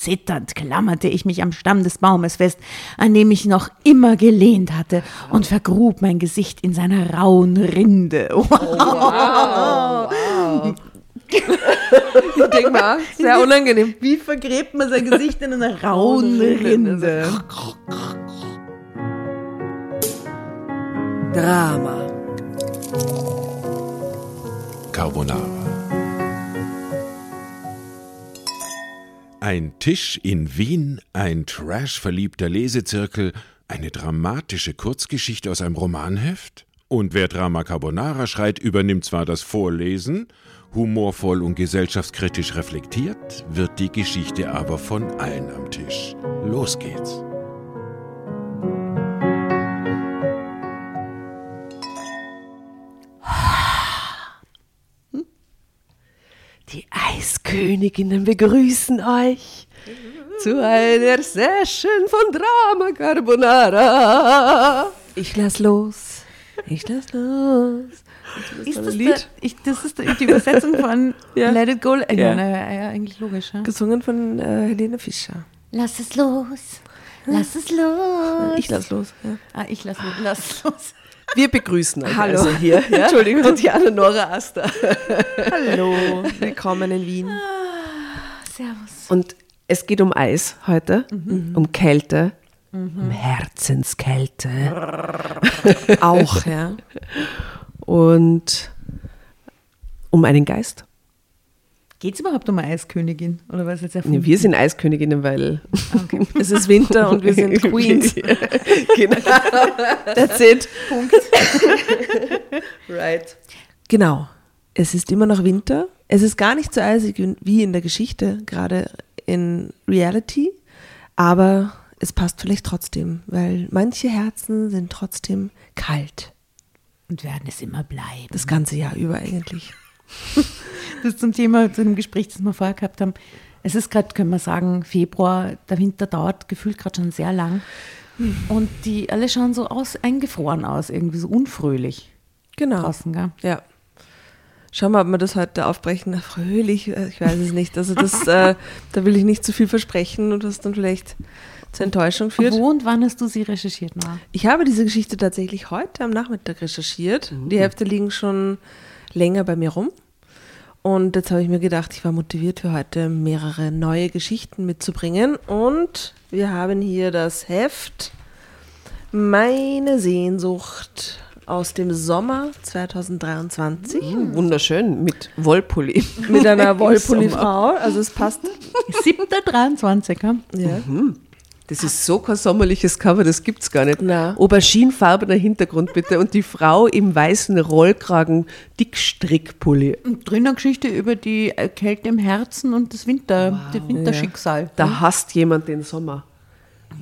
Zitternd klammerte ich mich am Stamm des Baumes fest, an dem ich noch immer gelehnt hatte, und vergrub mein Gesicht in seiner rauen Rinde. Wow. wow. wow. ich denke mal, sehr unangenehm. Wie vergräbt man sein Gesicht in einer rauen Rinde? Drama. Carbonara. Ein Tisch in Wien, ein trashverliebter Lesezirkel, eine dramatische Kurzgeschichte aus einem Romanheft? Und wer Drama Carbonara schreit, übernimmt zwar das Vorlesen, humorvoll und gesellschaftskritisch reflektiert, wird die Geschichte aber von allen am Tisch. Los geht's. Die Eisköniginnen begrüßen euch zu einer Session von Drama Carbonara. Ich lass los. Ich lass los. Ist das, Lied? Der, ich, das ist die Übersetzung von ja. Let It Go. Äh, ja. Na, ja, eigentlich logisch. Ja? Gesungen von äh, Helene Fischer. Lass es los. Lass es los. Ich lass los. Ja. Ah, ich lass los. Lass los. Wir begrüßen euch Hallo. also hier. Ja? Entschuldigung. Und Jana Nora Asta. Hallo. Willkommen in Wien. Ah, servus. Und es geht um Eis heute, mhm. um Kälte, mhm. um Herzenskälte. Auch, ja. Und um einen Geist. Geht es überhaupt um eine Eiskönigin? Oder was jetzt nee, wir sind Eisköniginnen, weil okay. es ist Winter und wir sind Queens. genau. That's it. Punkt. right. Genau. Es ist immer noch Winter. Es ist gar nicht so eisig wie in der Geschichte, gerade in Reality. Aber es passt vielleicht trotzdem, weil manche Herzen sind trotzdem kalt. Und werden es immer bleiben. Das ganze Jahr über eigentlich. das zum Thema, zu dem Gespräch, das wir vorher gehabt haben. Es ist gerade, können wir sagen, Februar, der Winter dauert gefühlt gerade schon sehr lang. Und die alle schauen so aus, eingefroren aus, irgendwie so unfröhlich. Genau. Draußen, gell? Ja. Schauen wir, ob wir das heute aufbrechen. Fröhlich, äh, ich weiß es nicht. Also das, äh, da will ich nicht zu viel versprechen und das dann vielleicht zur Enttäuschung führt. Wo und wann hast du sie recherchiert, Nora? Ich habe diese Geschichte tatsächlich heute am Nachmittag recherchiert. Mhm. Die Hälfte liegen schon länger bei mir rum. Und jetzt habe ich mir gedacht, ich war motiviert für heute mehrere neue Geschichten mitzubringen. Und wir haben hier das Heft Meine Sehnsucht aus dem Sommer 2023. Mm, wunderschön, mit Wollpulli. Mit einer Wollpulli-Frau, also es passt. 7.23, ja. ja. Mhm. Das ist so kein sommerliches Cover, das gibt es gar nicht. Nein. Auberginefarbener Hintergrund bitte und die Frau im weißen Rollkragen Dickstrickpulli. Und drin eine Geschichte über die Kälte im Herzen und das Winter, wow. das Winterschicksal. Ja. Da hasst jemand den Sommer.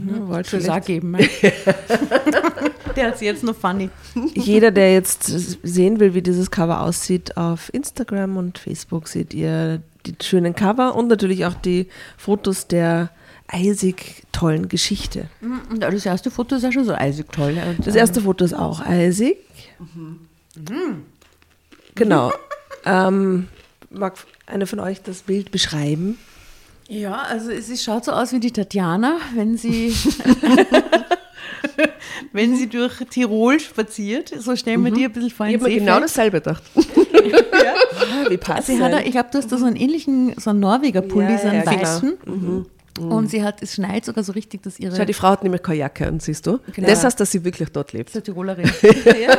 Ja, wollte es auch geben. der hat es jetzt noch funny. Jeder, der jetzt sehen will, wie dieses Cover aussieht, auf Instagram und Facebook seht ihr die schönen Cover und natürlich auch die Fotos der eisig tollen Geschichte. Mhm, das erste Foto ist ja schon so eisig toll. Das erste Foto ist auch eisig. Mhm. Mhm. Genau. ähm, mag eine von euch das Bild beschreiben? Ja, also es schaut so aus wie die Tatjana, wenn sie, wenn sie durch Tirol spaziert. So stellen wir mhm. die ein bisschen vor. Ich habe mir genau dasselbe gedacht. ja. Ah, wie passt sie hat, Ich glaube, du hast da so einen ähnlichen, so einen Norweger Pulli, ja, so einen ja, genau. weißen. Genau. Mhm. Mhm. Und sie hat, es schneit sogar so richtig, dass ihre. Schau, die Frau hat nämlich keine Jacke an, siehst du? Genau. Das heißt, dass sie wirklich dort lebt. So Tirolerin. ja.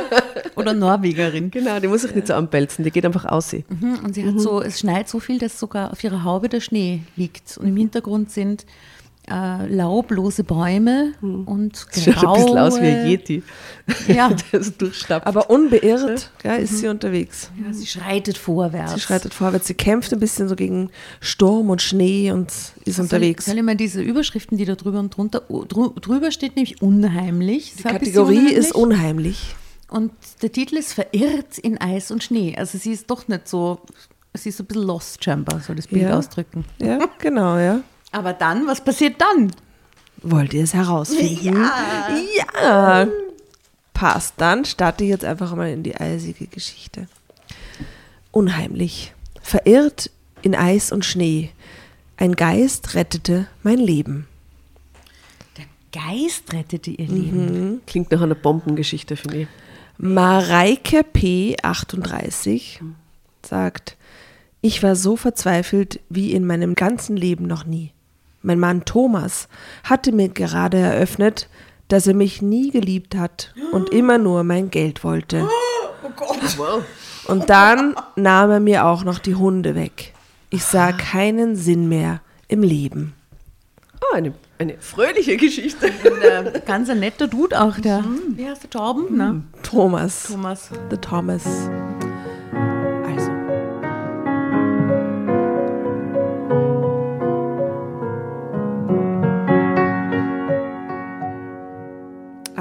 Oder Norwegerin. Genau, die muss sich ja. nicht so anpelzen, die geht einfach aus. Mhm. Und sie hat mhm. so, es schneit so viel, dass sogar auf ihrer Haube der Schnee liegt. Und im Hintergrund sind äh, laublose Bäume hm. und graue. Schaut ein bisschen aus wie ein Yeti. Ja. Aber unbeirrt ja, ist mhm. sie unterwegs. Ja, sie schreitet vorwärts. Sie schreitet vorwärts. Sie kämpft ein bisschen so gegen Sturm und Schnee und ist soll, unterwegs. Soll ich mal diese Überschriften, die da drüber und drunter, drüber steht nämlich unheimlich. Die Kategorie unheimlich. ist unheimlich. Und der Titel ist Verirrt in Eis und Schnee. Also sie ist doch nicht so, sie ist so ein bisschen lost scheinbar, soll das Bild ja. ausdrücken. Ja, genau, ja. Aber dann, was passiert dann? Wollt ihr es herausfinden? Ja. ja. Passt. Dann starte ich jetzt einfach mal in die eisige Geschichte. Unheimlich. Verirrt in Eis und Schnee. Ein Geist rettete mein Leben. Der Geist rettete ihr Leben. Klingt nach einer Bombengeschichte, finde ich. Mareike P. 38 sagt, ich war so verzweifelt wie in meinem ganzen Leben noch nie. Mein Mann Thomas hatte mir gerade eröffnet, dass er mich nie geliebt hat und immer nur mein Geld wollte. Und dann nahm er mir auch noch die Hunde weg. Ich sah keinen Sinn mehr im Leben. Ah, eine, eine fröhliche Geschichte. Ein ganz ein netter Dude auch, der. Wie heißt der Torben? Ne? Thomas. Thomas. The Thomas.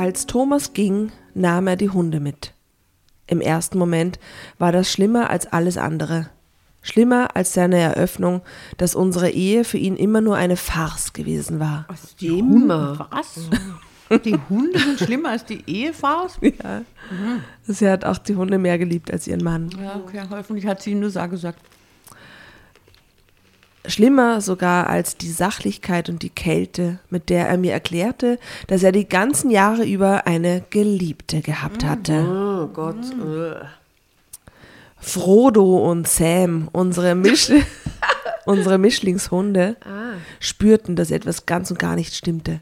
Als Thomas ging, nahm er die Hunde mit. Im ersten Moment war das schlimmer als alles andere. Schlimmer als seine Eröffnung, dass unsere Ehe für ihn immer nur eine Farce gewesen war. Immer. Was? Die Hunde sind schlimmer als die Ehefarce? Ja. Sie hat auch die Hunde mehr geliebt als ihren Mann. Ja, okay, hoffentlich hat sie ihm nur so gesagt. Schlimmer sogar als die Sachlichkeit und die Kälte, mit der er mir erklärte, dass er die ganzen Jahre über eine Geliebte gehabt hatte. Oh Gott. äh. Frodo und Sam, unsere, Misch unsere Mischlingshunde, spürten, dass etwas ganz und gar nicht stimmte.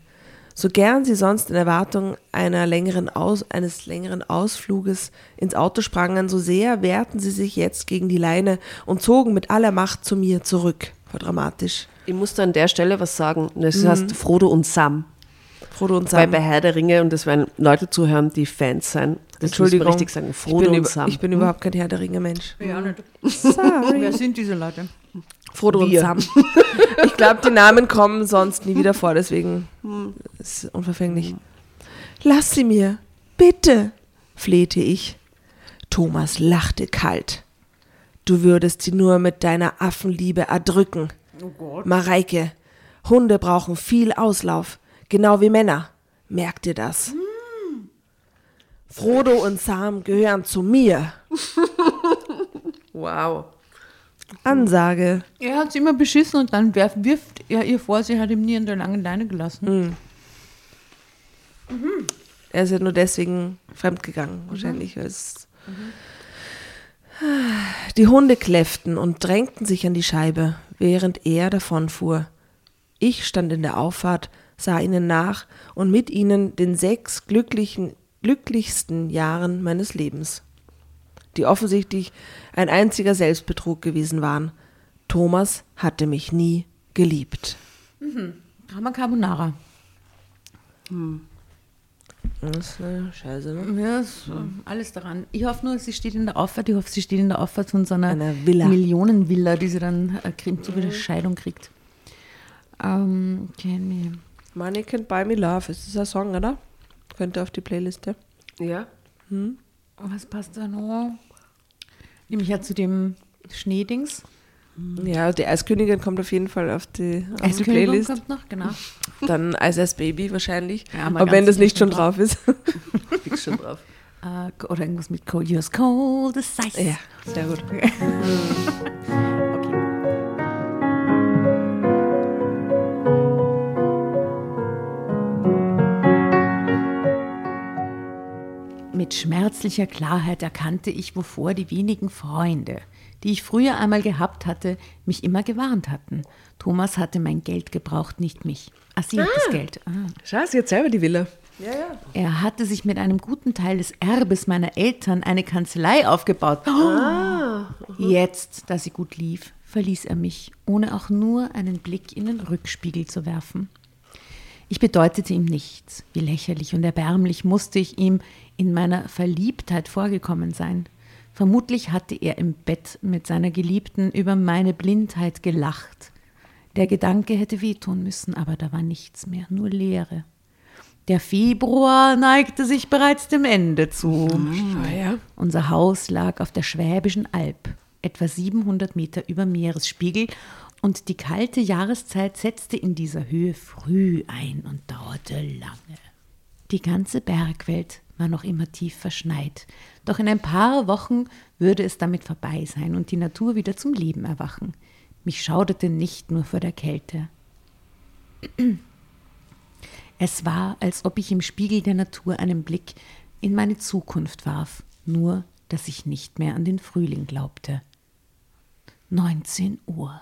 So gern sie sonst in Erwartung längeren Aus eines längeren Ausfluges ins Auto sprangen, so sehr wehrten sie sich jetzt gegen die Leine und zogen mit aller Macht zu mir zurück. War dramatisch. Ich muss da an der Stelle was sagen. Das heißt Frodo und Sam. Frodo und Weil Sam. bei Herr der Ringe, und das werden Leute zuhören, die Fans sein. Das Entschuldigung, richtig sagen. ich Frodo bin, und Sam. ich bin überhaupt kein Herr der Ringe-Mensch. Ja, nicht. Sorry. Wer sind diese Leute? Frodo und Wir. Sam. Ich glaube, die Namen kommen sonst nie wieder vor, deswegen ist es unverfänglich. Lass sie mir, bitte, flehte ich. Thomas lachte kalt. Du würdest sie nur mit deiner Affenliebe erdrücken. Oh Gott. Mareike, Hunde brauchen viel Auslauf, genau wie Männer. Merk dir das. Frodo und Sam gehören zu mir. wow. Ansage. Er hat sie immer beschissen und dann werf, wirft er ihr vor, sie hat ihm nie an der langen Leine gelassen. Er ist ja nur deswegen fremdgegangen, wahrscheinlich. weil es Die Hunde kläfften und drängten sich an die Scheibe, während er davonfuhr. Ich stand in der Auffahrt, sah ihnen nach und mit ihnen den sechs glücklichen, glücklichsten Jahren meines Lebens, die offensichtlich ein einziger Selbstbetrug gewesen waren. Thomas hatte mich nie geliebt. Drama Carbonara. Das ist eine Scheiße, ne? Ja, ist, äh, alles daran. Ich hoffe nur, sie steht in der Auffahrt. Ich hoffe, sie steht in der Auffahrt von so einer, Einer Villa. Millionenvilla, die sie dann äh, kriegt, so wie eine Scheidung kriegt. Ähm, okay, nee. Money Can't Buy Me Love, ist das ein Song, oder? Könnte auf die Playliste. Ja. Was passt da noch? Nämlich ja zu dem Schneedings. Ja, die Eiskönigin kommt auf jeden Fall auf die, auf die Eiskönigin Playlist. kommt noch, genau. Dann Ice Ice Baby wahrscheinlich. Ja, Aber wenn das nicht schon drauf ist. Fix schon drauf. Äh, oder irgendwas mit Cold, Yours Cold, as Ice. ja, sehr gut. Okay. Mit schmerzlicher Klarheit erkannte ich, wovor die wenigen Freunde, die ich früher einmal gehabt hatte, mich immer gewarnt hatten. Thomas hatte mein Geld gebraucht, nicht mich. Ach, sie hat das Geld. Ah. Schau, sie hat selber die Villa. Er hatte sich mit einem guten Teil des Erbes meiner Eltern eine Kanzlei aufgebaut. Jetzt, da sie gut lief, verließ er mich, ohne auch nur einen Blick in den Rückspiegel zu werfen. Ich bedeutete ihm nichts. Wie lächerlich und erbärmlich musste ich ihm in meiner Verliebtheit vorgekommen sein. Vermutlich hatte er im Bett mit seiner Geliebten über meine Blindheit gelacht. Der Gedanke hätte wehtun müssen, aber da war nichts mehr, nur Leere. Der Februar neigte sich bereits dem Ende zu. Unser Haus lag auf der Schwäbischen Alb, etwa 700 Meter über Meeresspiegel, und die kalte Jahreszeit setzte in dieser Höhe früh ein und dauerte lange. Die ganze Bergwelt war noch immer tief verschneit, doch in ein paar Wochen würde es damit vorbei sein und die Natur wieder zum Leben erwachen. Mich schauderte nicht nur vor der Kälte. Es war, als ob ich im Spiegel der Natur einen Blick in meine Zukunft warf, nur dass ich nicht mehr an den Frühling glaubte. 19 Uhr.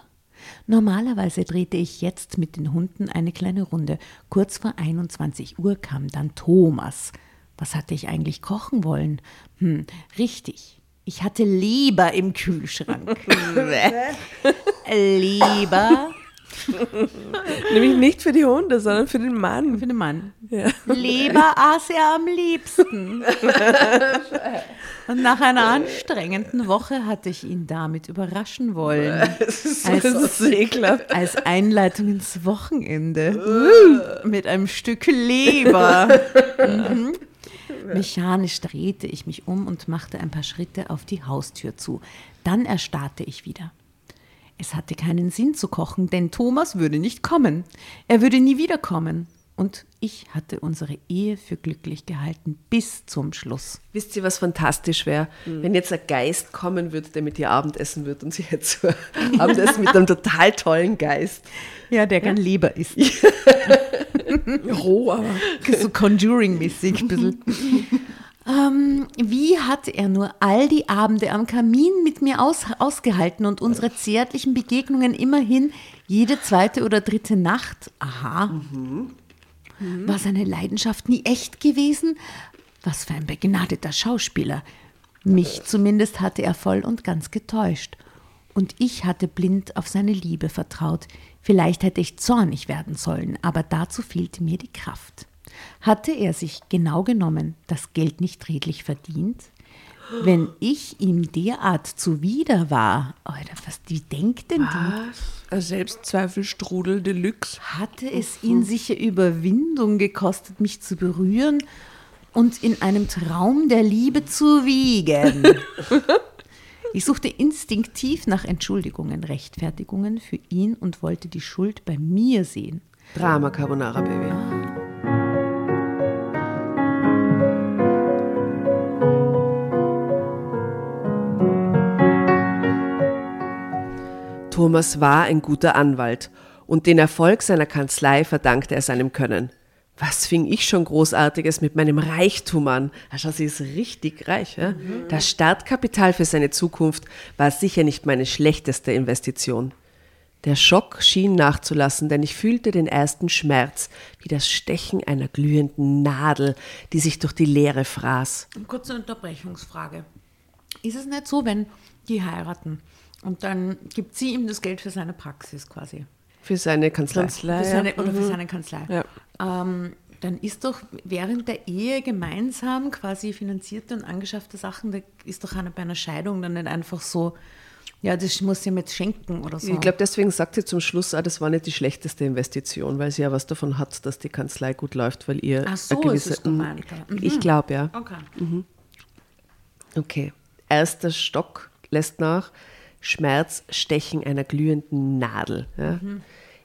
Normalerweise drehte ich jetzt mit den Hunden eine kleine Runde. Kurz vor 21 Uhr kam dann Thomas. Was hatte ich eigentlich kochen wollen? Hm, richtig. Ich hatte Leber im Kühlschrank. Leber Nämlich nicht für die Hunde, sondern für den Mann. für den Mann. Leber aß er am liebsten. Und nach einer anstrengenden Woche hatte ich ihn damit überraschen wollen. Das ist so, so ekelhaft. Als Einleitung ins Wochenende. Mit einem Stück Leber. Mhm. Mechanisch drehte ich mich um und machte ein paar Schritte auf die Haustür zu. Dann erstarrte ich wieder. Es hatte keinen Sinn zu kochen, denn Thomas würde nicht kommen. Er würde nie wiederkommen. Und ich hatte unsere Ehe für glücklich gehalten bis zum Schluss. Wisst ihr, was fantastisch wäre? Wenn jetzt ein Geist kommen würde, der mit ihr Abendessen wird und sie hätte so Abendessen mit einem total tollen Geist. Ja, der gern Leber isst. Roh, aber. so Conjuring-mäßig ein bisschen. ähm, wie hat er nur all die Abende am Kamin mit mir aus, ausgehalten und unsere zärtlichen Begegnungen immerhin jede zweite oder dritte Nacht? Aha. War seine Leidenschaft nie echt gewesen? Was für ein begnadeter Schauspieler. Mich zumindest hatte er voll und ganz getäuscht. Und ich hatte blind auf seine Liebe vertraut. Vielleicht hätte ich zornig werden sollen, aber dazu fehlte mir die Kraft. Hatte er sich genau genommen das Geld nicht redlich verdient? Wenn ich ihm derart zuwider war, Alter, was die denkt denn die? Selbstzweifelstrudel Deluxe. Hatte es ihn sicher Überwindung gekostet, mich zu berühren und in einem Traum der Liebe zu wiegen. Ich suchte instinktiv nach Entschuldigungen, Rechtfertigungen für ihn und wollte die Schuld bei mir sehen. Drama Carbonara Baby. Thomas war ein guter Anwalt und den Erfolg seiner Kanzlei verdankte er seinem Können. Was fing ich schon Großartiges mit meinem Reichtum an? Also sie ist richtig reich. Ja? Das Startkapital für seine Zukunft war sicher nicht meine schlechteste Investition. Der Schock schien nachzulassen, denn ich fühlte den ersten Schmerz, wie das Stechen einer glühenden Nadel, die sich durch die Leere fraß. Kurze Unterbrechungsfrage. Ist es nicht so, wenn die heiraten und dann gibt sie ihm das Geld für seine Praxis quasi? Für seine Kanzlei. Kanzlei. Für seine, ja. oder für seine Kanzlei. Ja. Ähm, dann ist doch während der Ehe gemeinsam quasi finanzierte und angeschaffte Sachen, da ist doch einer bei einer Scheidung dann nicht einfach so, ja, das muss sie mir jetzt schenken oder so. Ich glaube, deswegen sagt sie zum Schluss, ah, das war nicht die schlechteste Investition, weil sie ja was davon hat, dass die Kanzlei gut läuft, weil ihr Ach so, eine ist es gewisse, gemeint. Mhm. Ich glaube ja. okay. Okay. Erster Stock lässt nach. Schmerz, Stechen einer glühenden Nadel. Ja.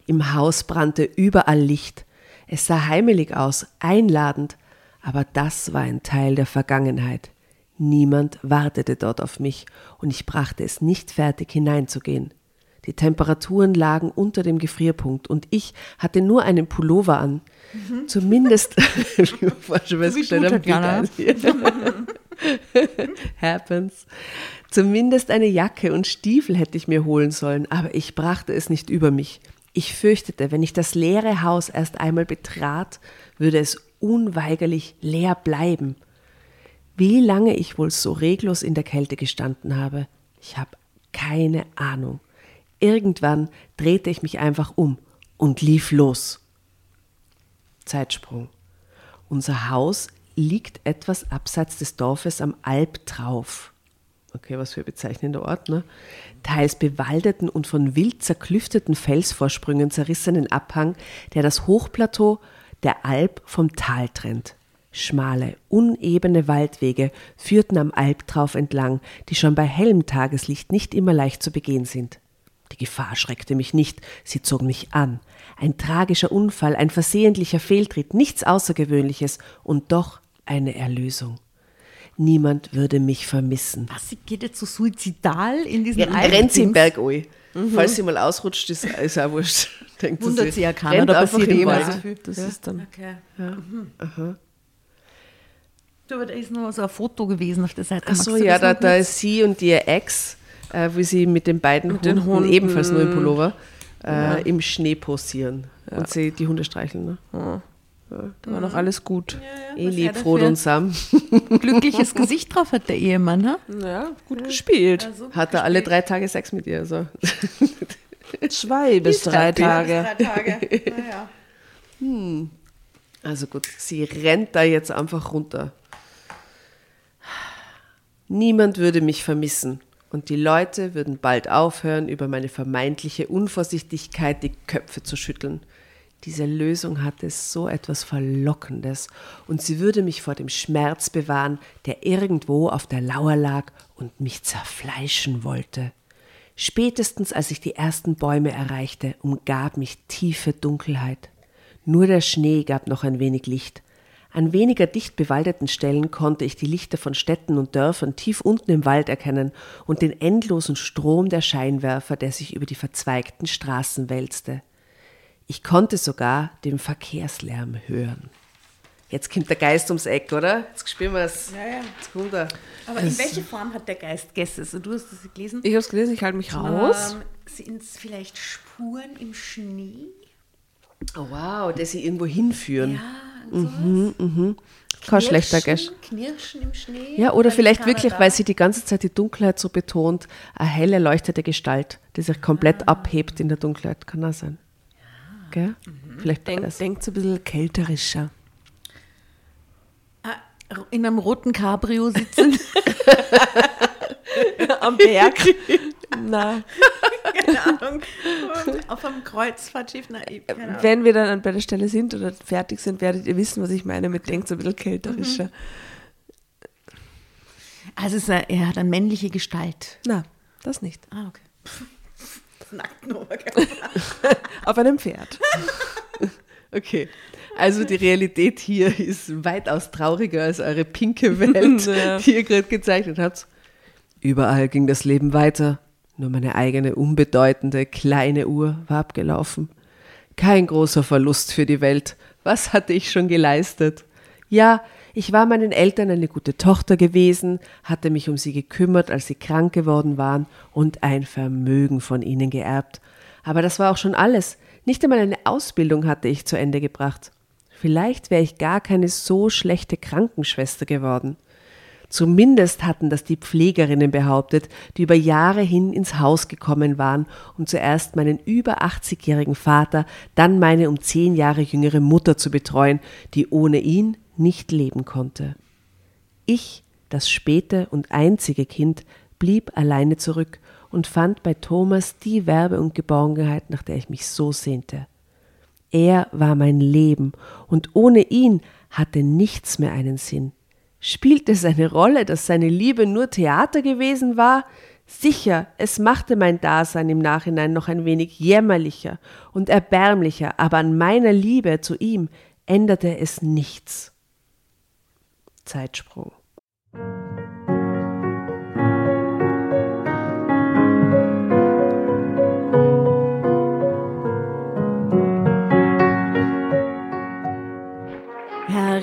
Im Haus brannte überall Licht. Es sah heimelig aus, einladend, aber das war ein Teil der Vergangenheit. Niemand wartete dort auf mich und ich brachte es nicht fertig hineinzugehen. Die Temperaturen lagen unter dem Gefrierpunkt und ich hatte nur einen Pullover an. Zumindest, ich war schon festgestellt. Bild- Happens. Zumindest eine Jacke und Stiefel hätte ich mir holen sollen, aber ich brachte es nicht über mich. Ich fürchtete, wenn ich das leere Haus erst einmal betrat, würde es unweigerlich leer bleiben. Wie lange ich wohl so reglos in der Kälte gestanden habe, ich habe keine Ahnung. Irgendwann drehte ich mich einfach um und lief los. Zeitsprung. Unser Haus liegt etwas abseits des Dorfes am Albtrauf. Okay, was für ein bezeichnender Ort, ne? Teils bewaldeten und von wild zerklüfteten Felsvorsprüngen zerrissenen Abhang, der das Hochplateau der Alp vom Tal trennt. Schmale, unebene Waldwege führten am Albtrauf entlang, die schon bei hellem Tageslicht nicht immer leicht zu begehen sind. Die Gefahr schreckte mich nicht, sie zog mich an. Ein tragischer Unfall, ein versehentlicher Fehltritt, nichts Außergewöhnliches und doch eine Erlösung. Niemand würde mich vermissen. Was, sie geht jetzt so suizidal in diesen Ja, rennt sie im? Berg ein. Falls sie mal ausrutscht, ist, ist auch wurscht. Denkt Wundert sie sie ja keiner, da passiert. Also, Das ist dann. Okay. Mhm. Du, aber da ist noch so ein Foto gewesen auf der Seite. Ach so, ja, da, da mit? ist sie und ihr Ex, äh, wie sie mit den beiden den Hunden, Hunden. ebenfalls nur im Pullover, äh, im Schnee posieren. Und sie die Hunde streicheln. Ne? Da war noch alles gut. Eh was lieb, er Frodo und Sam. glückliches Gesicht drauf hat der Ehemann, ne? Ja, gut gespielt. Also, Hat er alle drei Tage Sex mit ihr. Also. Zwei bis drei Tage. Drei Tage. Naja. also gut, sie rennt da jetzt einfach runter. Niemand würde mich vermissen. Und die Leute würden bald aufhören, über meine vermeintliche Unvorsichtigkeit die Köpfe zu schütteln. Diese Lösung hatte so etwas Verlockendes und sie würde mich vor dem Schmerz bewahren, der irgendwo auf der Lauer lag und mich zerfleischen wollte. Spätestens als ich die ersten Bäume erreichte, umgab mich tiefe Dunkelheit. Nur der Schnee gab noch ein wenig Licht. An weniger dicht bewaldeten Stellen konnte ich die Lichter von Städten und Dörfern tief unten im Wald erkennen und den endlosen Strom der Scheinwerfer, der sich über die verzweigten Straßen wälzte. Ich konnte sogar den Verkehrslärm hören. Jetzt kommt der Geist ums Eck, oder? Jetzt spielen wir es. Ja, ja. Jetzt kommt er. Aber in welche Form hat der Geist Gäste? Also, du hast das gelesen. Ich habe es gelesen, ich halte mich raus. Ähm, sind es vielleicht Spuren im Schnee? Oh, wow, dass sie irgendwo hinführen. Ja, und sowas. Kein schlechter Gash. Knirschen, im Schnee. Ja, oder vielleicht wirklich, weil sie die ganze Zeit die Dunkelheit so betont, eine helle, leuchtete Gestalt, die sich komplett abhebt in der Dunkelheit. Kann das sein? Gell? Vielleicht Denk, denkt ein bisschen kälterischer. Ah, in einem roten Cabrio sitzen. Am Berg. Na, keine Ahnung. Auf einem Kreuzfahrtschiff. Na, ich- keine Ahnung. wenn wir dann bei der Stelle sind oder fertig sind, werdet ihr wissen, was ich meine mit denkt so ein bisschen kälterischer. Also, es ist eine, er hat eine männliche Gestalt. Na, das nicht. Ah, okay. Nackten Oberkörper. Auf einem Pferd. Okay. Also die Realität hier ist weitaus trauriger als eure pinke Welt, Ja. die ihr gerade gezeichnet habt. Überall ging das Leben weiter. Nur meine eigene unbedeutende kleine Uhr war abgelaufen. Kein großer Verlust für die Welt. Was hatte ich schon geleistet? Ja, ich war meinen Eltern eine gute Tochter gewesen, hatte mich um sie gekümmert, als sie krank geworden waren und ein Vermögen von ihnen geerbt. Aber das war auch schon alles. Nicht einmal eine Ausbildung hatte ich zu Ende gebracht. Vielleicht wäre ich gar keine so schlechte Krankenschwester geworden. Zumindest hatten das die Pflegerinnen behauptet, die über Jahre hin ins Haus gekommen waren, um zuerst meinen über 80-jährigen Vater, dann meine um zehn Jahre jüngere Mutter zu betreuen, die ohne ihn nicht leben konnte. Ich, das späte und einzige Kind, blieb alleine zurück und fand bei Thomas die Werbe und Geborgenheit, nach der ich mich so sehnte. Er war mein Leben, und ohne ihn hatte nichts mehr einen Sinn. Spielte es eine Rolle, dass seine Liebe nur Theater gewesen war? Sicher, es machte mein Dasein im Nachhinein noch ein wenig jämmerlicher und erbärmlicher, aber an meiner Liebe zu ihm änderte es nichts. Zeitsprung.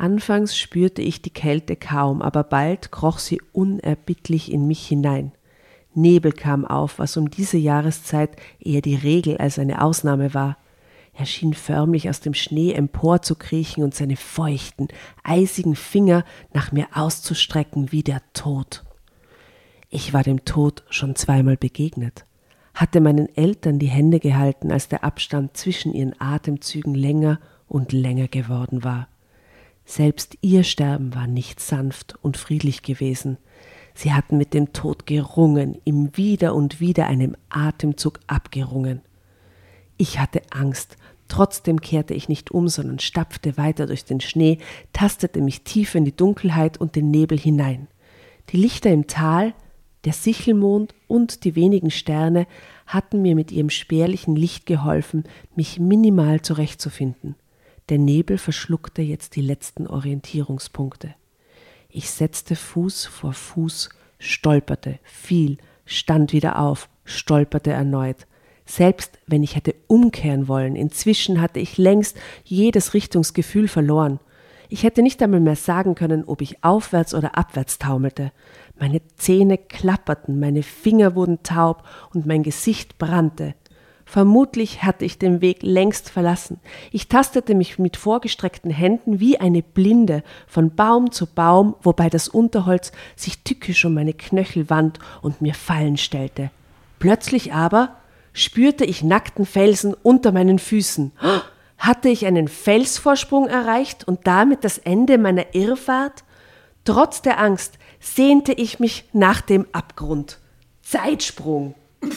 Anfangs spürte ich die Kälte kaum, aber bald kroch sie unerbittlich in mich hinein. Nebel kam auf, was um diese Jahreszeit eher die Regel als eine Ausnahme war. Er schien förmlich aus dem Schnee emporzukriechen und seine feuchten, eisigen Finger nach mir auszustrecken wie der Tod. Ich war dem Tod schon zweimal begegnet, hatte meinen Eltern die Hände gehalten, als der Abstand zwischen ihren Atemzügen länger und länger geworden war. Selbst ihr Sterben war nicht sanft und friedlich gewesen. Sie hatten mit dem Tod gerungen, ihm wieder und wieder einem Atemzug abgerungen. Ich hatte Angst, trotzdem kehrte ich nicht um, sondern stapfte weiter durch den Schnee, tastete mich tief in die Dunkelheit und den Nebel hinein. Die Lichter im Tal, der Sichelmond und die wenigen Sterne hatten mir mit ihrem spärlichen Licht geholfen, mich minimal zurechtzufinden. Der Nebel verschluckte jetzt die letzten Orientierungspunkte. Ich setzte Fuß vor Fuß, stolperte, fiel, stand wieder auf, stolperte erneut. Selbst wenn ich hätte umkehren wollen, inzwischen hatte ich längst jedes Richtungsgefühl verloren. Ich hätte nicht einmal mehr sagen können, ob ich aufwärts oder abwärts taumelte. Meine Zähne klapperten, meine Finger wurden taub und mein Gesicht brannte. Vermutlich hatte ich den Weg längst verlassen. Ich tastete mich mit vorgestreckten Händen wie eine Blinde von Baum zu Baum, wobei das Unterholz sich tückisch um meine Knöchel wand und mir Fallen stellte. Plötzlich aber spürte ich nackten Felsen unter meinen Füßen. Hatte ich einen Felsvorsprung erreicht und damit das Ende meiner Irrfahrt? Trotz der Angst sehnte ich mich nach dem Abgrund. Zeitsprung.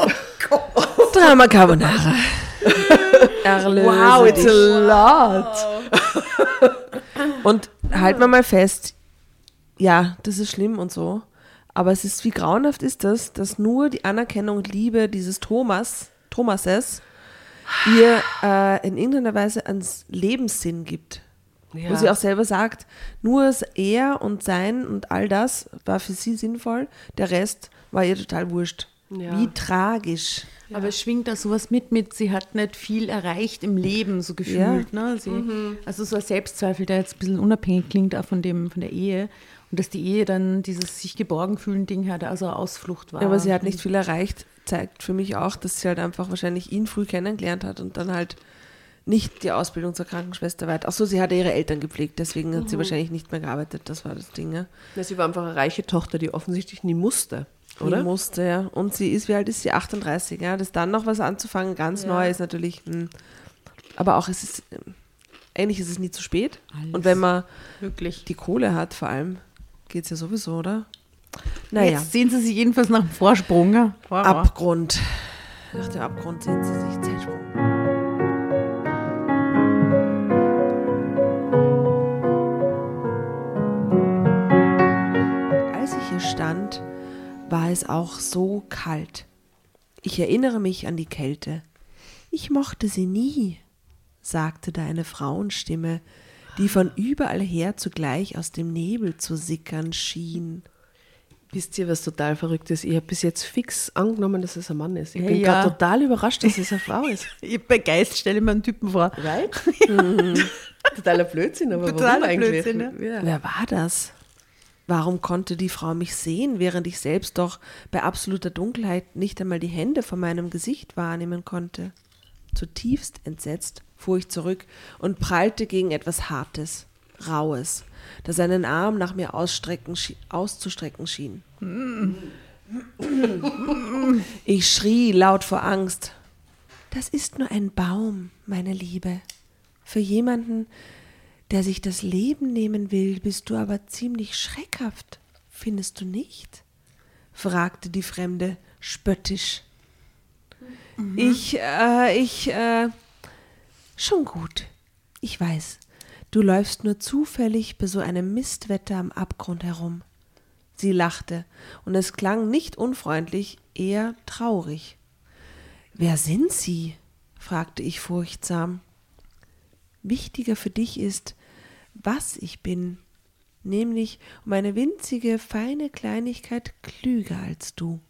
Oh Gott. Drama Carbonara. Erlöse wow, it's dich. a lot. Und halten wir mal fest, ja, das ist schlimm und so. Aber es ist, wie grauenhaft ist das, dass nur die Anerkennung und Liebe dieses Thomas, Thomases, ihr äh, in irgendeiner Weise einen Lebenssinn gibt. Ja. Wo sie auch selber sagt, nur er und sein und all das war für sie sinnvoll, der Rest war ihr total wurscht. Ja. Wie tragisch. Ja. Aber es schwingt da sowas mit, mit, sie hat nicht viel erreicht im Leben, so gefühlt. Ja. Ne? Sie, mhm. Also so ein Selbstzweifel, der jetzt ein bisschen unabhängig klingt auch von, dem, von der Ehe. Und dass die Ehe dann dieses sich geborgen fühlen Ding hat, also eine Ausflucht war. Ja, aber sie hat nicht viel erreicht, zeigt für mich auch, dass sie halt einfach wahrscheinlich ihn früh kennengelernt hat und dann halt nicht die Ausbildung zur Krankenschwester weit. Achso, sie hatte ihre Eltern gepflegt, deswegen hat mhm. sie wahrscheinlich nicht mehr gearbeitet. Das war das Ding. Ja. Ja, sie war einfach eine reiche Tochter, die offensichtlich nie musste. Oder? Die musste, ja. Und sie ist, wie alt ist sie? 38, ja. Das dann noch was anzufangen, ganz ja. neu ist natürlich. Mh. Hm. Aber auch, es ist, eigentlich ist es nie zu spät. Alles. Und wenn man Wirklich. die Kohle hat, vor allem, geht es ja sowieso, oder? Naja. Jetzt sehen sie sich jedenfalls nach dem Vorsprung. Ja? Abgrund. Nach dem Abgrund sehen sie sich war es auch so kalt. Ich erinnere mich an die Kälte. Ich mochte sie nie, sagte da eine Frauenstimme, die von überall her zugleich aus dem Nebel zu sickern schien. Wisst ihr, was total verrückt ist? Ich habe bis jetzt fix angenommen, dass es ein Mann ist. Ich bin ja. gerade total überrascht, dass es eine Frau ist. ich bei Geist stelle mir einen Typen vor. Right? mhm. Totaler Blödsinn, aber Totaler warum eigentlich? Blödsinn, ja. Wer war das? Warum konnte die Frau mich sehen, während ich selbst doch bei absoluter Dunkelheit nicht einmal die Hände vor meinem Gesicht wahrnehmen konnte? Zutiefst entsetzt fuhr ich zurück und prallte gegen etwas Hartes, Raues, das einen Arm nach mir auszustrecken schien. Ich schrie laut vor Angst. Das ist nur ein Baum, meine Liebe. Für jemanden, der sich das Leben nehmen will, bist du aber ziemlich schreckhaft, findest du nicht? fragte die Fremde spöttisch. Mhm. Ich, äh, ich, äh, schon gut. Ich weiß, du läufst nur zufällig bei so einem Mistwetter am Abgrund herum. Sie lachte, und es klang nicht unfreundlich, eher traurig. Wer sind Sie? fragte ich furchtsam. Wichtiger für dich ist, was ich bin, nämlich um eine winzige, feine Kleinigkeit klüger als du.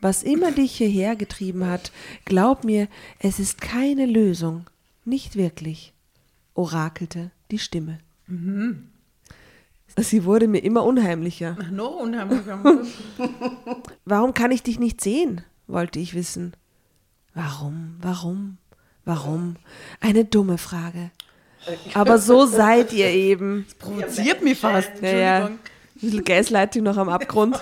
Was immer dich hierher getrieben hat, glaub mir, es ist keine Lösung, nicht wirklich, orakelte die Stimme. Sie wurde mir immer unheimlicher. Noch unheimlicher. Warum kann ich dich nicht sehen? wollte ich wissen. Warum, warum, warum? Eine dumme Frage. Aber so seid ihr eben. Provoziert mich fast. Ja, ja. Ein bisschen Gaslighting noch am Abgrund.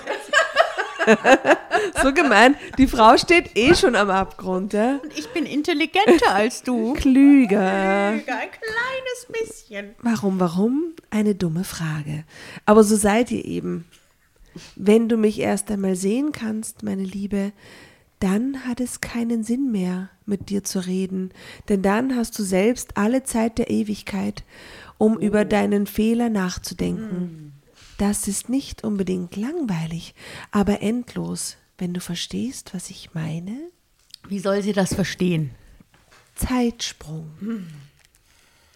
so gemein. Die Frau steht eh schon am Abgrund, ja? Ich bin intelligenter als du. Klüger. Ein kleines bisschen. Warum, warum? Eine dumme Frage. Aber so seid ihr eben. Wenn du mich erst einmal sehen kannst, meine Liebe, dann hat es keinen Sinn mehr, mit dir zu reden, denn dann hast du selbst alle Zeit der Ewigkeit, um über deinen Fehler nachzudenken. Das ist nicht unbedingt langweilig, aber endlos, wenn du verstehst, was ich meine. Wie soll sie das verstehen? Zeitsprung.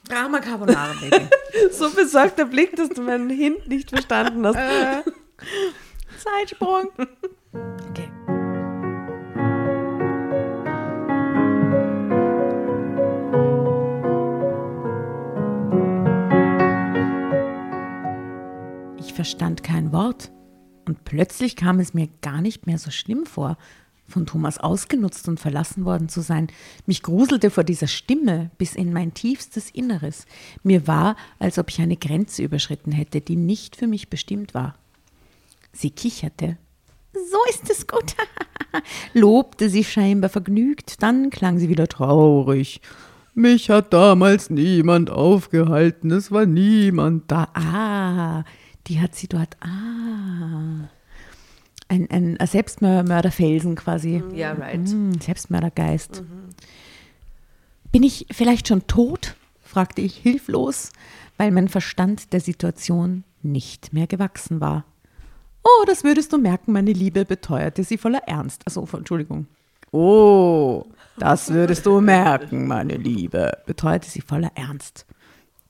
Drama Carbonara, Baby. So besorgter Blick, dass du meinen Hint nicht verstanden hast. Zeitsprung. Verstand kein Wort und plötzlich kam es mir gar nicht mehr so schlimm vor, von Thomas ausgenutzt und verlassen worden zu sein. Mich gruselte vor dieser Stimme bis in mein tiefstes Inneres. Mir war, als ob ich eine Grenze überschritten hätte, die nicht für mich bestimmt war. Sie kicherte. So ist es gut, lobte sie scheinbar vergnügt, dann klang sie wieder traurig. Mich hat damals niemand aufgehalten, es war niemand da. Ah, die hat sie dort. Ah. Ein, ein Selbstmörderfelsen quasi. Ja, right. Mm, Selbstmördergeist. Bin ich vielleicht schon tot? fragte ich hilflos, weil mein Verstand der Situation nicht mehr gewachsen war. Oh, das würdest du merken, meine Liebe, beteuerte sie voller Ernst. Also, Entschuldigung. Oh, das würdest du merken, meine Liebe, beteuerte sie voller Ernst.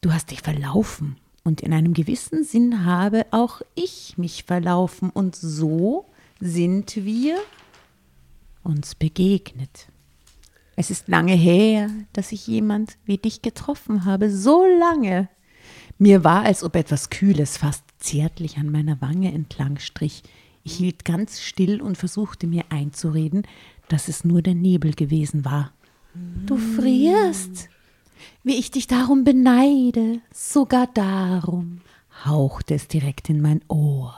Du hast dich verlaufen. Und in einem gewissen Sinn habe auch ich mich verlaufen. Und so sind wir uns begegnet. Es ist lange her, dass ich jemand wie dich getroffen habe. So lange. Mir war, als ob etwas Kühles fast zärtlich an meiner Wange entlang strich. Ich hielt ganz still und versuchte mir einzureden, dass es nur der Nebel gewesen war. Du frierst. Wie ich dich darum beneide, sogar darum, hauchte es direkt in mein Ohr.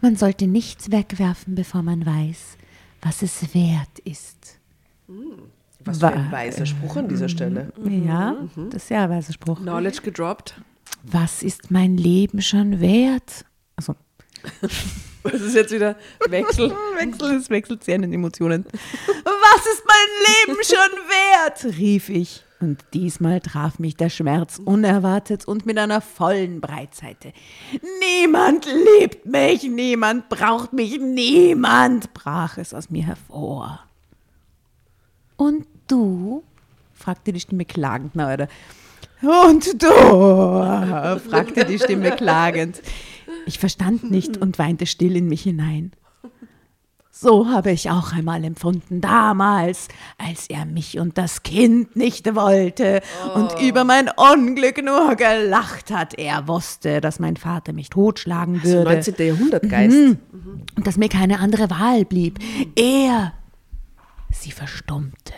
Man sollte nichts wegwerfen, bevor man weiß, was es wert ist. Was für ein weiser Spruch an dieser Stelle. Ja, das ist ja ein weiser Spruch. Knowledge gedroppt. Was ist mein Leben schon wert? Also, Das ist jetzt wieder Wechsel. Wechsel, es wechselt sehr in den Emotionen. Was ist mein Leben schon wert? rief ich. Und diesmal traf mich der Schmerz unerwartet und mit einer vollen Breitseite. Niemand liebt mich, niemand braucht mich, niemand, brach es aus mir hervor. Und du? fragte die Stimme klagend, na oder? Und du? fragte die Stimme klagend. Ich verstand nicht und weinte still in mich hinein. So habe ich auch einmal empfunden, damals, als er mich und das Kind nicht wollte und über mein Unglück nur gelacht hat. Er wusste, dass mein Vater mich totschlagen So würde 19. Jahrhundertgeist. und dass mir keine andere Wahl blieb. Er, sie verstummte.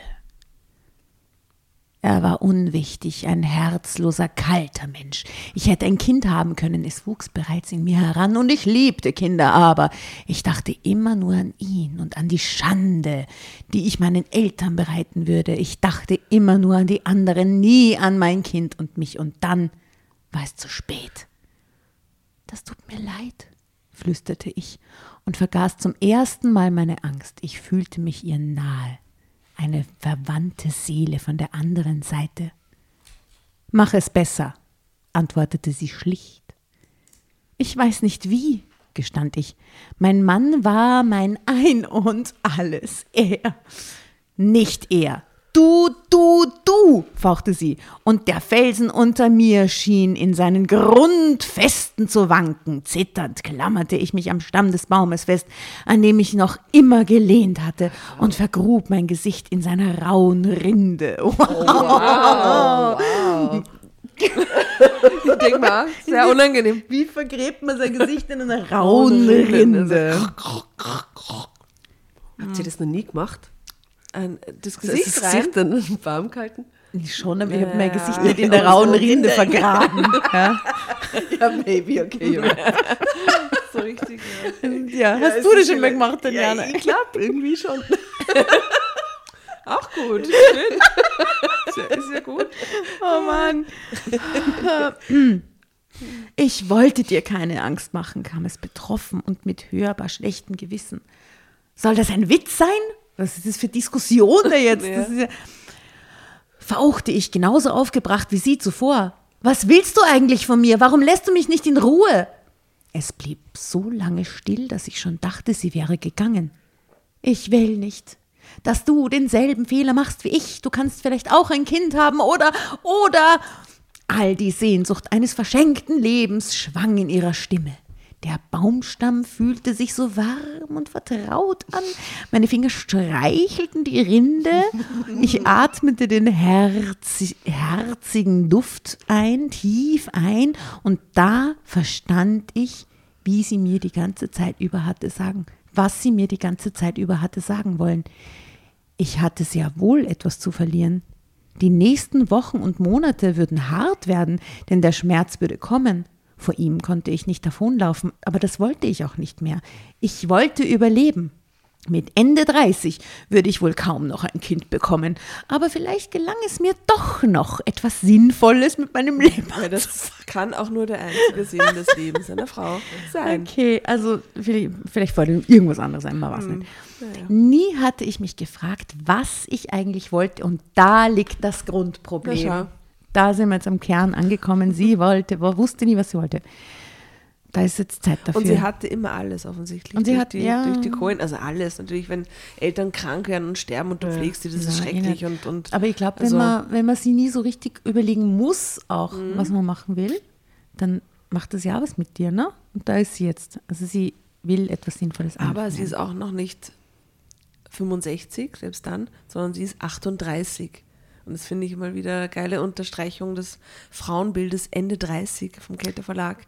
Er war unwichtig, ein herzloser, kalter Mensch. Ich hätte ein Kind haben können, es wuchs bereits in mir heran und ich liebte Kinder, aber ich dachte immer nur an ihn und an die Schande, die ich meinen Eltern bereiten würde. Ich dachte immer nur an die anderen, nie an mein Kind und mich und dann war es zu spät. Das tut mir leid, flüsterte ich und vergaß zum ersten Mal meine Angst. Ich fühlte mich ihr nahe, eine verwandte Seele von der anderen Seite. Mach es besser, antwortete sie schlicht. Ich weiß nicht wie, gestand ich. Mein Mann war mein Ein und alles. Er. Nicht er. Du, du, du, fauchte sie, und der Felsen unter mir schien in seinen Grundfesten zu wanken. Zitternd klammerte ich mich am Stamm des Baumes fest, an dem ich noch immer gelehnt hatte, und vergrub mein Gesicht in seiner rauen Rinde. denke mal, sehr unangenehm. Wie vergräbt man sein Gesicht in einer rauen Rinde? Habt ihr das noch nie gemacht? Ein, das Das Gesicht rein. Gesicht dann warm gehalten? Schon, aber ich habe mein Gesicht nicht in der rauen Rinde vergraben. Ja, Ja, maybe, okay. So richtig. Ja. ja hast du das schon mal gemacht, Tatjana? ich glaube, irgendwie schon. Auch gut. Schön. Ist ja, ist ja gut. Oh Mann. Ich wollte dir keine Angst machen, kam es betroffen und mit hörbar schlechtem Gewissen. Soll das ein Witz sein? Was ist das für Diskussion da jetzt? Das ist ja Fauchte ich genauso aufgebracht wie sie zuvor. Was willst du eigentlich von mir? Warum lässt du mich nicht in Ruhe? Es blieb so lange still, dass ich schon dachte, sie wäre gegangen. Ich will nicht, dass du denselben Fehler machst wie ich. Du kannst vielleicht auch ein Kind haben oder, oder. All die Sehnsucht eines verschenkten Lebens schwang in ihrer Stimme. Der Baumstamm fühlte sich so warm und vertraut an. Meine Finger streichelten die Rinde. Ich atmete den herzi herzigen Duft ein, tief ein. Und da verstand ich, wie sie mir die ganze Zeit über hatte sagen, was sie mir die ganze Zeit über hatte sagen wollen. Ich hatte sehr wohl etwas zu verlieren. Die nächsten Wochen und Monate würden hart werden, denn der Schmerz würde kommen. Vor ihm konnte ich nicht davonlaufen, aber das wollte ich auch nicht mehr. Ich wollte überleben. Mit Ende 30 würde ich wohl kaum noch ein Kind bekommen, aber vielleicht gelang es mir doch noch etwas Sinnvolles mit meinem Leben. Ja, das kann auch nur der einzige Sinn des Lebens einer Frau sein. Okay, also vielleicht, vielleicht wollte irgendwas anderes sein, mal was nicht. Nie hatte ich mich gefragt, was ich eigentlich wollte und da liegt das Grundproblem. Schau. Da sind wir jetzt am Kern angekommen. Sie wollte, wo- wusste nie, was sie wollte. Da ist jetzt Zeit dafür. Und sie hatte immer alles offensichtlich. Und sie durch hat- die, ja. durch die Kohlen, also alles. Natürlich, wenn Eltern krank werden und sterben und du pflegst sie, das ist Ja, schrecklich. eh Und, und Aber ich glaube, wenn, also- man, wenn man sie nie so richtig überlegen muss, auch Mhm. was man machen will, dann macht das ja was mit dir, ne? Und da ist sie jetzt. Also sie will etwas Sinnvolles Aber anfangen. sie ist auch noch nicht 65, selbst dann, sondern sie ist 38. Und das finde ich mal wieder eine geile Unterstreichung des Frauenbildes Ende 30 vom Kelter Verlag.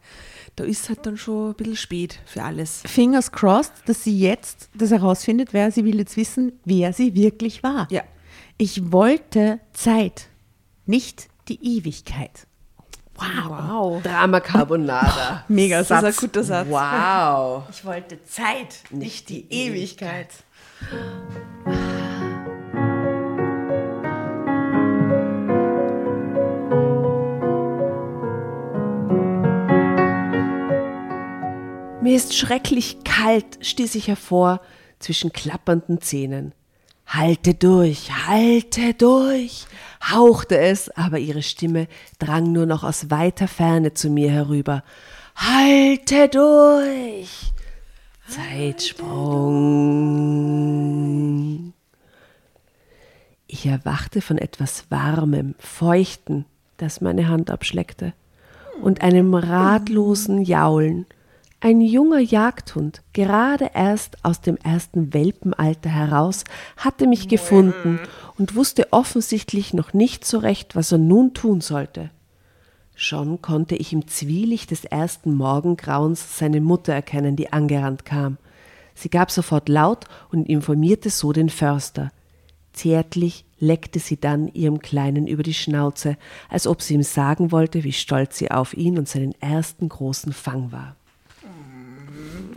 Da ist halt dann schon ein bisschen spät für alles. Fingers crossed, dass sie jetzt das herausfindet, wer sie will jetzt wissen, wer sie wirklich war. Ja. Ich wollte Zeit, nicht die Ewigkeit. Wow. Drama Carbonara. Mega Das ist ein guter Satz. Wow. Ich wollte Zeit, nicht die Ewigkeit. Mir ist schrecklich kalt, stieß ich hervor zwischen klappernden Zähnen. Halte durch, halte durch, hauchte es, aber ihre Stimme drang nur noch aus weiter Ferne zu mir herüber. Halte durch! Zeitsprung. Ich erwachte von etwas Warmem, Feuchten, das meine Hand abschleckte, und einem ratlosen Jaulen. Ein junger Jagdhund, gerade erst aus dem ersten Welpenalter heraus, hatte mich gefunden und wusste offensichtlich noch nicht so recht, was er nun tun sollte. Schon konnte ich im Zwielicht des ersten Morgengrauens seine Mutter erkennen, die angerannt kam. Sie gab sofort laut und informierte so den Förster. Zärtlich leckte sie dann ihrem Kleinen über die Schnauze, als ob sie ihm sagen wollte, wie stolz sie auf ihn und seinen ersten großen Fang war.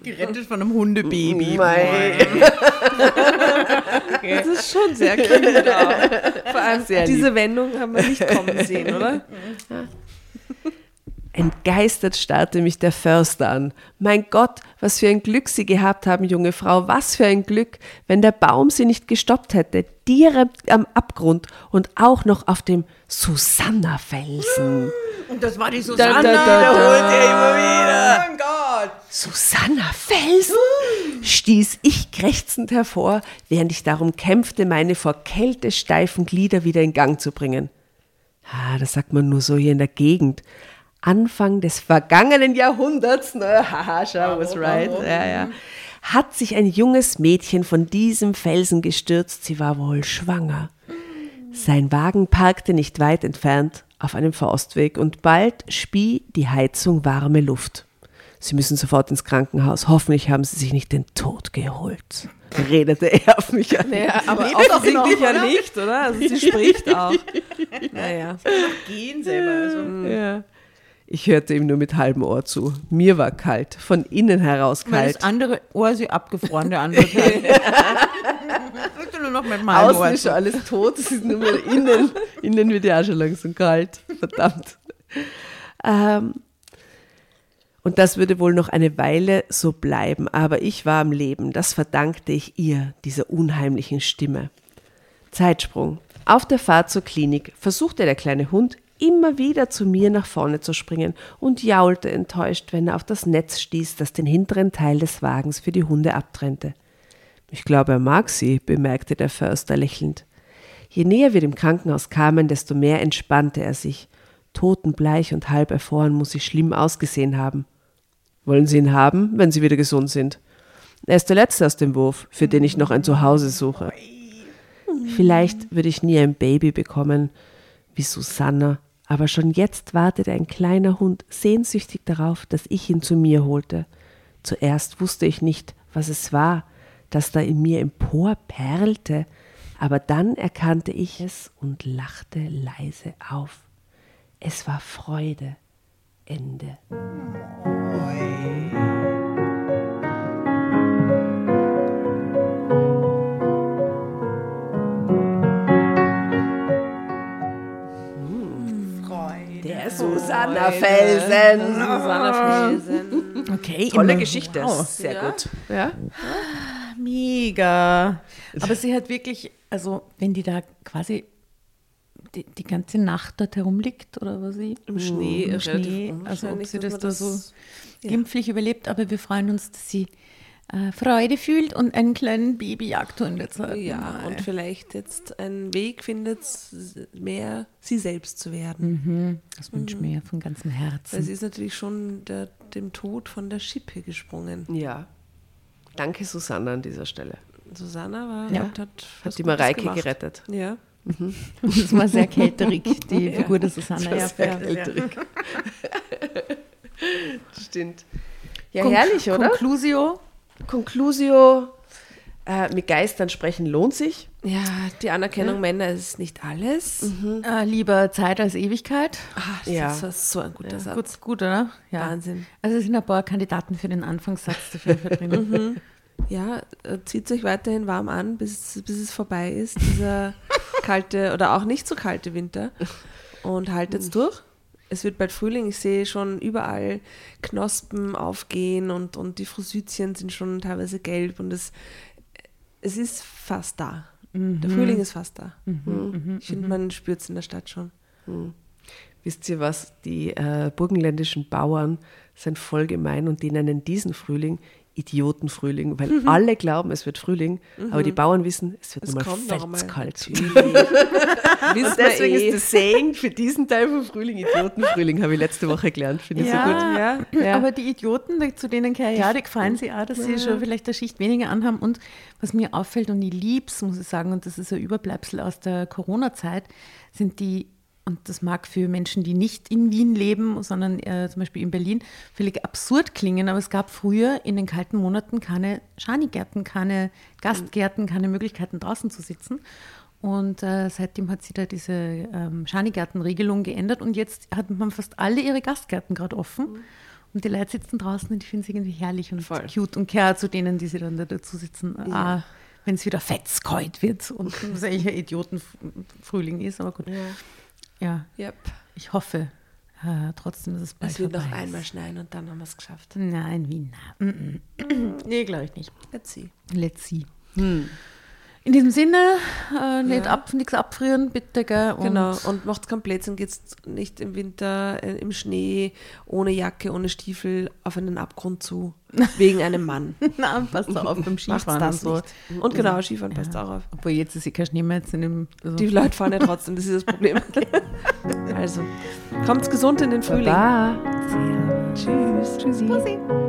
Gerettet von einem Hundebaby. Das ist schon sehr auch. Vor allem Sehr lieb. diese Wendung haben wir nicht kommen sehen, oder? Entgeistert starrte mich der Förster an. Mein Gott, was für ein Glück Sie gehabt haben, junge Frau, was für ein Glück, wenn der Baum Sie nicht gestoppt hätte, direkt am Abgrund und auch noch auf dem Susanna-Felsen. Und das war die Da, Susanna. da, da, der da. holt immer wieder. Oh mein Gott. Susanna-Felsen? stieß ich krächzend hervor, während ich darum kämpfte, meine vor Kälte steifen Glieder wieder in Gang zu bringen. Ah, das sagt man nur so hier in der Gegend. Anfang des vergangenen Jahrhunderts, ne, haha, was right, ja, ja, hat sich ein junges Mädchen von diesem Felsen gestürzt. Sie war wohl schwanger. Sein Wagen parkte nicht weit entfernt. auf einem Faustweg und bald spie die Heizung warme Luft. Sie müssen sofort ins Krankenhaus. Hoffentlich haben Sie sich nicht den Tod geholt. Redete er auf mich an. Naja, aber offensichtlich noch, ja oder? nicht, oder? Also sie spricht auch. Naja. Gehen selber. Also. Ja. Ich hörte ihm nur mit halbem Ohr zu. Mir war kalt, von innen heraus Weil kalt. das andere Ohr ist ja abgefroren, der andere Teil. nur noch mit meinem Ohr Außen ist schon alles tot, es ist nur mehr innen. innen wird ja auch schon langsam kalt. Verdammt. Ähm, und das würde wohl noch eine Weile so bleiben, aber ich war am Leben. Das verdankte ich ihr, dieser unheimlichen Stimme. Zeitsprung. Auf der Fahrt zur Klinik versuchte der kleine Hund immer wieder zu mir nach vorne zu springen und jaulte enttäuscht, wenn er auf das Netz stieß, das den hinteren Teil des Wagens für die Hunde abtrennte. Ich glaube, er mag sie, bemerkte der Förster lächelnd. Je näher wir dem Krankenhaus kamen, desto mehr entspannte er sich. Totenbleich und halb erfroren muss sie schlimm ausgesehen haben. Wollen Sie ihn haben, wenn Sie wieder gesund sind? Er ist der Letzte aus dem Wurf, für den ich noch ein Zuhause suche. Vielleicht würde ich nie ein Baby bekommen, wie Susanna, aber schon jetzt wartete ein kleiner Hund sehnsüchtig darauf, dass ich ihn zu mir holte. Zuerst wusste ich nicht, was es war, das da in mir emporperlte, aber dann erkannte ich es und lachte leise auf. Es war Freude. Ende. Der Susanna Felsen. Susanne Felsen. Okay, Tolle immer- Geschichte. Wow. Sehr Ja. gut. Ja? Mega. Aber sie hat wirklich, also wenn die da quasi die, die ganze Nacht dort herumliegt oder was sie Im Schnee, im Schnee, also ob sie das da so ja. glimpflich überlebt, aber wir freuen uns, dass sie äh, Freude fühlt und einen kleinen Babyjagdhund jetzt hat. Ja, Mal. und vielleicht jetzt einen Weg findet, mehr sie selbst zu werden. das wünsche ich mir von ganzem Herzen. Weil sie ist natürlich schon der, dem Tod von der Schippe gesprungen. Ja. Danke, Susanna, an dieser Stelle. Susanna war, Ja. hat, hat, Hat die Gutes Mareike gemacht. gerettet. Ja. Das war sehr kälterig, die Figur der Susanna. Das Ja, sehr ja. kälterig. Stimmt. Ja, Konk- herrlich, oder? Conclusio. Conclusio. Äh, mit Geistern sprechen lohnt sich. ja, die Anerkennung Männer ist nicht alles. Äh, lieber Zeit als Ewigkeit. Ah, das Ja. ist so ein guter Satz. Gut, gut, oder? Ja. Wahnsinn. Also es sind ein paar Kandidaten für den Anfangssatz dafür drin. Ja, äh, zieht euch weiterhin warm an, bis, bis es vorbei ist, dieser kalte oder auch nicht so kalte Winter. Und haltet's durch. Es wird bald Frühling. Ich sehe schon überall Knospen aufgehen und, und die Frosüzchen sind schon teilweise gelb und es, es ist fast da. Der Frühling ist fast da. Ich finde, man spürt es in der Stadt schon. Wisst ihr was? Die äh, burgenländischen Bauern sind voll gemein und die nennen diesen Frühling Idiotenfrühling, weil alle glauben, es wird Frühling, aber die Bauern wissen, es wird nochmal noch fetzkalt. Und deswegen wir eh. ist das Saying für diesen Teil vom Frühling Idiotenfrühling, habe ich letzte Woche gelernt. Finde ich so gut. Ja, Ja. aber die Idioten, zu denen ich, ja, die gefallen sie auch, dass sie schon vielleicht eine Schicht weniger anhaben. Und was mir auffällt, und ich lieb's, muss ich sagen, und das ist ein Überbleibsel aus der Corona-Zeit, sind die, und das mag für Menschen, die nicht in Wien leben, sondern äh, zum Beispiel in Berlin, völlig absurd klingen, aber es gab früher in den kalten Monaten keine Schanigärten, keine Gastgärten, keine Möglichkeiten draußen zu sitzen. Und äh, seitdem hat sie da diese ähm, Schanigärtenregelung geändert und jetzt hat man fast alle ihre Gastgärten gerade offen. Und die Leute sitzen draußen und ich finde es irgendwie herrlich und Voll. cute und care zu denen, die sie dann da dazu sitzen. Ah, wenn es wieder fetzkalt wird und was eigentlich ein Idiotenfrühling ist, aber gut. Ja, Yep. ich hoffe äh, trotzdem, dass es bald Es wird noch einmal ist. schneien und dann haben wir es geschafft. Nein, Wien, na. Mm -mm. nee, glaube ich nicht. Let's see. Let's see. In diesem Sinne, äh, nicht Ja. ab, nichts abfrieren, bitte, gell? Und Genau, und macht's keinen Blödsinn, geht's nicht im Winter, äh, im Schnee, ohne Jacke, ohne Stiefel auf einen Abgrund zu, wegen einem Mann. Na, passt auf beim Skifahren das und so. nicht. Und genau, Skifahren passt auch auf. Obwohl jetzt ist eh kein Schnee mehr jetzt in dem. Also Die Leute fahren ja trotzdem, das ist das Problem. Also, kommt's gesund in den Frühling. Baba. Tschüss. Tschüssi. Und